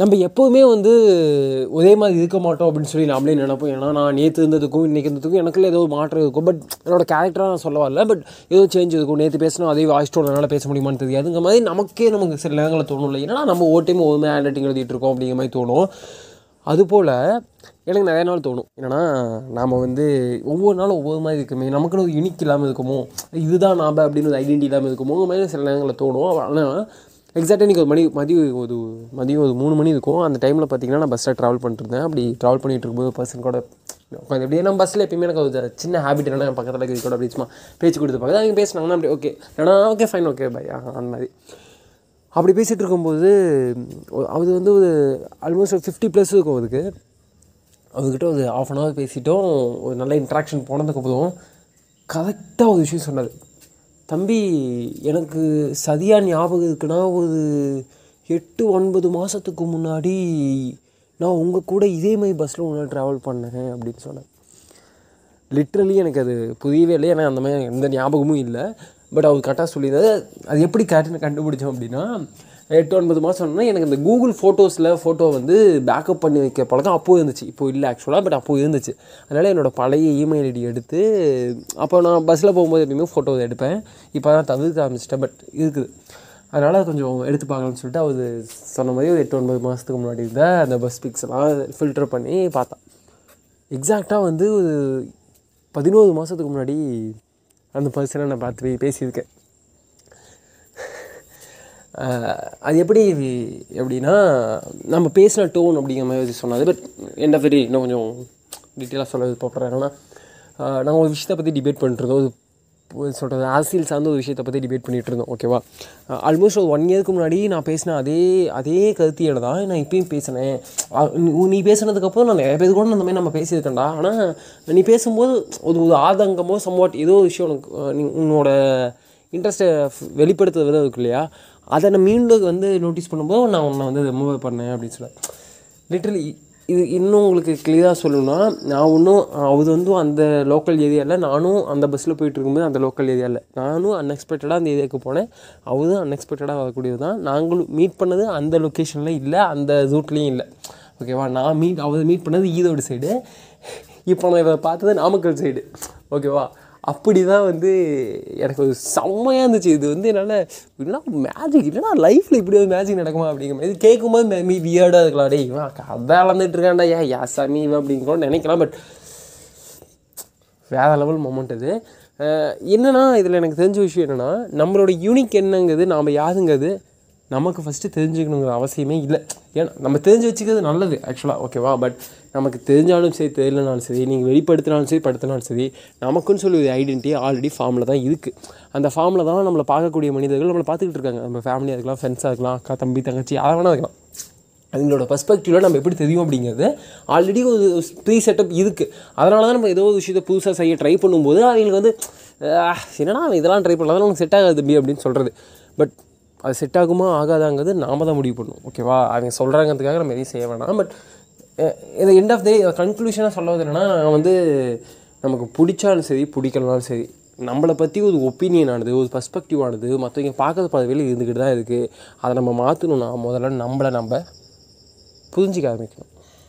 நம்ம எப்போவுமே வந்து ஒரே மாதிரி இருக்க மாட்டோம் அப்படின்னு சொல்லி நாமளே நினைப்போம். ஏன்னா நான் நேற்று இருந்ததுக்கும் இன்றைக்கி இருந்ததுக்கும் எனக்குள்ள ஏதோ ஒரு மாற்றம் இருக்கும். பட் என்னோடய கேரக்டராக நான் சொல்ல வரல பட் ஏதோ சேஞ்ச் இருக்கும். நேற்று பேசினா அதே வாய்ஸ் டோன் என்னால் பேச முடியுமான்னு தெரியாதுங்க மாதிரி நமக்கே நமக்கு சில நேரங்களில் தோணும் இல்லை ஏன்னா நம்ம ஒரு டைம் ஒவ்வொரு ஹேண்ட் ரைட்டிங் எழுதிட்டு இருக்கோம் அப்படிங்கிற மாதிரி தோணும். அதுபோல் எனக்கு நிறைய நாள் தோணும். என்னென்னா நாம் வந்து ஒவ்வொரு நாளும் ஒவ்வொரு மாதிரி இருக்குமே. நமக்குன்னு ஒரு யூனிக் இல்லாமல் இருக்குமோ? இதுதான் நாம் அப்படின்னு ஒரு ஐடென்டி இல்லாமல் இருக்குமோ மாதிரி சில நேரங்களில் தோணும். ஆனால் எக்ஸாக்டாக இன்றைக்கி ஒரு மணி மதியம் ஒரு மதியம் ஒரு மூணு மணி இருக்கும். அந்த டைமில் பார்த்தீங்கன்னா நான் பஸ்ஸில் ட்ராவல் பண்ணிட்டு இருந்தேன். அப்படி ட்ராவல் பண்ணிகிட்டு இருக்கும்போது பர்சன் கூட உட்காந்து எப்படியே நம்ம பஸ்ஸில் எப்பயுமே எனக்கு ஒரு சின்ன ஹேபிட் என்னன்னா என் பக்கத்தில் இருக்கிறது கூட அப்படி சும்மா பேச்சு கொடுத்து பார்க்குறது. அவங்க பேசினாங்கன்னா அப்படி ஓகே ஏன்னா ஓகே ஃபைன் ஓகே பை அந்த மாதிரி. அப்படி பேசிகிட்டு இருக்கும்போது அது வந்து ஒரு ஆல்மோஸ்ட் ஒரு ஃபிஃப்டி ப்ளஸ் இருக்கும் அதுக்கு. அதுக்கிட்ட ஒரு ஆஃப் அன் ஹவர் பேசிட்டோம். ஒரு நல்ல இன்ட்ராக்ஷன் போனதுக்கப்புறம் கரெக்டாக ஒரு விஷயம் சொன்னார். தம்பி எனக்கு சரியாக ஞாபகம் இருக்குன்னா ஒரு எட்டு ஒன்பது மாதத்துக்கு முன்னாடி நான் உங்கள் கூட இதே மாதிரி பஸ்ஸில் ஒன்று ட்ராவல் பண்ணேன் அப்படின்னு சொன்னேன். லிட்ரலி எனக்கு அது புரியவே இல்லை. ஏன்னா அந்த மாதிரி எந்த ஞாபகமும் இல்லை. பட் அவர் கரெக்டாக சொல்லியிருந்தாரு. அது எப்படி கரெக்டாக கண்டுபிடிச்சோம் அப்படின்னா எட்டு ஒன்பது மாதம்னா எனக்கு அந்த கூகுள் ஃபோட்டோஸில் ஃபோட்டோ வந்து பேக்கப் பண்ணி வைக்க பழக்கம் அப்போது இருந்துச்சு. இப்போ இல்லை ஆக்சுவலாக பட் அப்போது இருந்துச்சு. அதனால் என்னோடய பழைய இமெயில் ஐடி எடுத்து அப்போ நான் பஸ்ஸில் போகும்போது எப்பயுமே ஃபோட்டோ எடுப்பேன். இப்போ தான் தவிர்க்க ஆரம்பிச்சிட்டேன் பட் இருக்குது. அதனால் கொஞ்சம் எடுத்து பார்க்கலாம்னு சொல்லிட்டு அவர் சொன்ன மாதிரி ஒரு எட்டு ஒன்பது மாதத்துக்கு முன்னாடி இருந்த அந்த பஸ் பிக்ஸ்லாம் ஃபில்டர் பண்ணி பார்த்தேன். எக்ஸாக்டாக வந்து ஒரு பதினோரு மாதத்துக்கு முன்னாடி அந்த பர்சனை நான் பார்த்து பேசியிருக்கேன். அது எப்படி எப்படின்னா நம்ம பேசின டோன் அப்படிங்கிற மாதிரி சொன்னது பட் எந்த வெரி இன்னும் கொஞ்சம் டீட்டெயிலாக சொல்ல போகிறேன் என்னன்னா நாங்கள் ஒரு விஷயத்தை பற்றி டிபேட் பண்ணிட்டுருந்தோம். ஒரு சொல்கிறது அரசியல் சார்ந்த ஒரு விஷயத்தை பற்றி டிபேட் பண்ணிகிட்டு இருந்தோம் ஓகேவா ஆல்மோஸ்ட் ஒரு ஒன் இயருக்கு முன்னாடி நான் பேசின அதே அதே கருத்தியில் தான் நான் இப்பயும் பேசினேன். நீ பேசுனதுக்கப்புறம் நான் நிறைய பேர் கூட அந்த மாதிரி நம்ம பேசியிருக்கேன்டா. ஆனால் நீ பேசும்போது ஒரு ஒரு ஆதங்கமோ சம்வாட் ஏதோ ஒரு விஷயம் உனக்கு நீ உன்னோட இன்ட்ரெஸ்ட்டை வெளிப்படுத்துறது விதம் இருக்கு இல்லையா? அதை நான் மீண்டும் வந்து நோட்டீஸ் பண்ணும்போது நான் உன்னை வந்து ரிமூவ் பண்ணேன் அப்படின்னு சொல்ல. லிட்ரலி இது இன்னும் உங்களுக்கு கிளியராக சொல்லணும்னா நான் ஒன்றும் அவர் வந்து அந்த லோக்கல் ஏரியாவில் நானும் அந்த பஸ்ஸில் போயிட்டு இருக்கும்போது அந்த லோக்கல் ஏரியாவில் நானும் அன்எக்ஸ்பெக்டடாக அந்த ஏரியாவுக்கு போனேன். அவரும் அன்எக்ஸ்பெக்டடாக வரக்கூடியது தான். நாங்களும் மீட் பண்ணது அந்த லொக்கேஷனில் இல்லை அந்த ரூட்லேயும் இல்லை. ஓகேவா நான் மீட் அவர் மீட் பண்ணது ஈரோடு சைடு இப்போ நான் இவரை பார்த்தது நாமக்கல் சைடு ஓகேவா அப்படி தான் வந்து எனக்கு ஒரு செம்மையாக இருந்துச்சு. இது வந்து என்னால் இல்லைனா மேஜிக் இல்லைனா லைஃப்பில் இப்படி ஒரு மேஜிக் நடக்குமா? அப்படிங்கிற மாதிரி. கேட்கும்போது மேபி வியர்டாக இருக்கலாம். டே இவன் கதை அளந்துட்டுருக்காண்டா ஏன் யா சாமி இவன் அப்படிங்கிற நினைக்கலாம். பட் வேறு லெவல் மொமெண்ட் இது. என்னென்னா இதில் எனக்கு தெரிஞ்ச விஷயம் என்னென்னா நம்மளோட யூனிக் என்னங்கிறது நாம் யாருங்கிறது நமக்கு ஃபஸ்ட்டு தெரிஞ்சுக்கணுங்கிற அவசியமே இல்லை. ஏன்னா நம்ம தெரிஞ்சு வச்சுக்கிறது நல்லது ஆக்சுவலாக ஓகேவா பட் நமக்கு தெரிஞ்சாலும் சரி தெரியலனாலும் சரி நீங்கள் வெளிப்படுத்தினாலும் சரி படுத்தினாலும் சரி நமக்குன்னு சொல்லி ஒரு ஐடென்டிட்டி ஆல்ரெடி ஃபார்மில் தான் இருக்குது அந்த ஃபார்மில் தான் நம்மளை பார்க்கக்கூடிய மனிதர்கள் நம்மளை பார்த்துக்கிட்டு இருக்காங்க. நம்ம ஃபேமிலியாக இருக்கலாம் ஃப்ரெண்ட்ஸாக இருக்கலாம் அக்கா தம்பி தங்கச்சி அதை வேணா இருக்கலாம். அவங்களோட பர்ஸ்பெக்டிவில் நம்ம எப்படி தெரியும் அப்படிங்கிறது ஆல்ரெடி ஒரு ப்ரீ செட்டப் இருக்குது அதனால தான் நம்ம ஏதோ ஒரு விஷயத்தை புதுசாக செய்ய ட்ரை பண்ணும்போது அவங்களுக்கு வந்து என்னடா இதெல்லாம் ட்ரை பண்ணலாம் நமக்கு செட் ஆகாது தம்பி அப்படின்னு சொல்கிறது பட் அது செட் ஆகுமா ஆகாதாங்கிறது நாம் தான் முடிவு பண்ணணும். ஓகேவா அவங்க சொல்கிறாங்கிறதுக்காக நம்ம எதையும் செய்ய வேணாம். பட் இந்த எண்ட் ஆஃப் டே கன்க்ளூஷனாக சொல்லுவது என்னென்னா வந்து நமக்கு பிடிச்சாலும் சரி பிடிக்கலனாலும் சரி நம்மளை பற்றி ஒரு ஒப்பீனியன் ஆனது ஒரு பர்ஸ்பெக்டிவ் ஆனது மற்றவங்க பார்க்கறது பதவியில் இருந்துக்கிட்டு தான் இருக்குது அதை நம்ம மாற்றணும்னா முதல்ல நம்மளை நம்ம புரிஞ்சிக்க ஆரம்பிக்கணும்.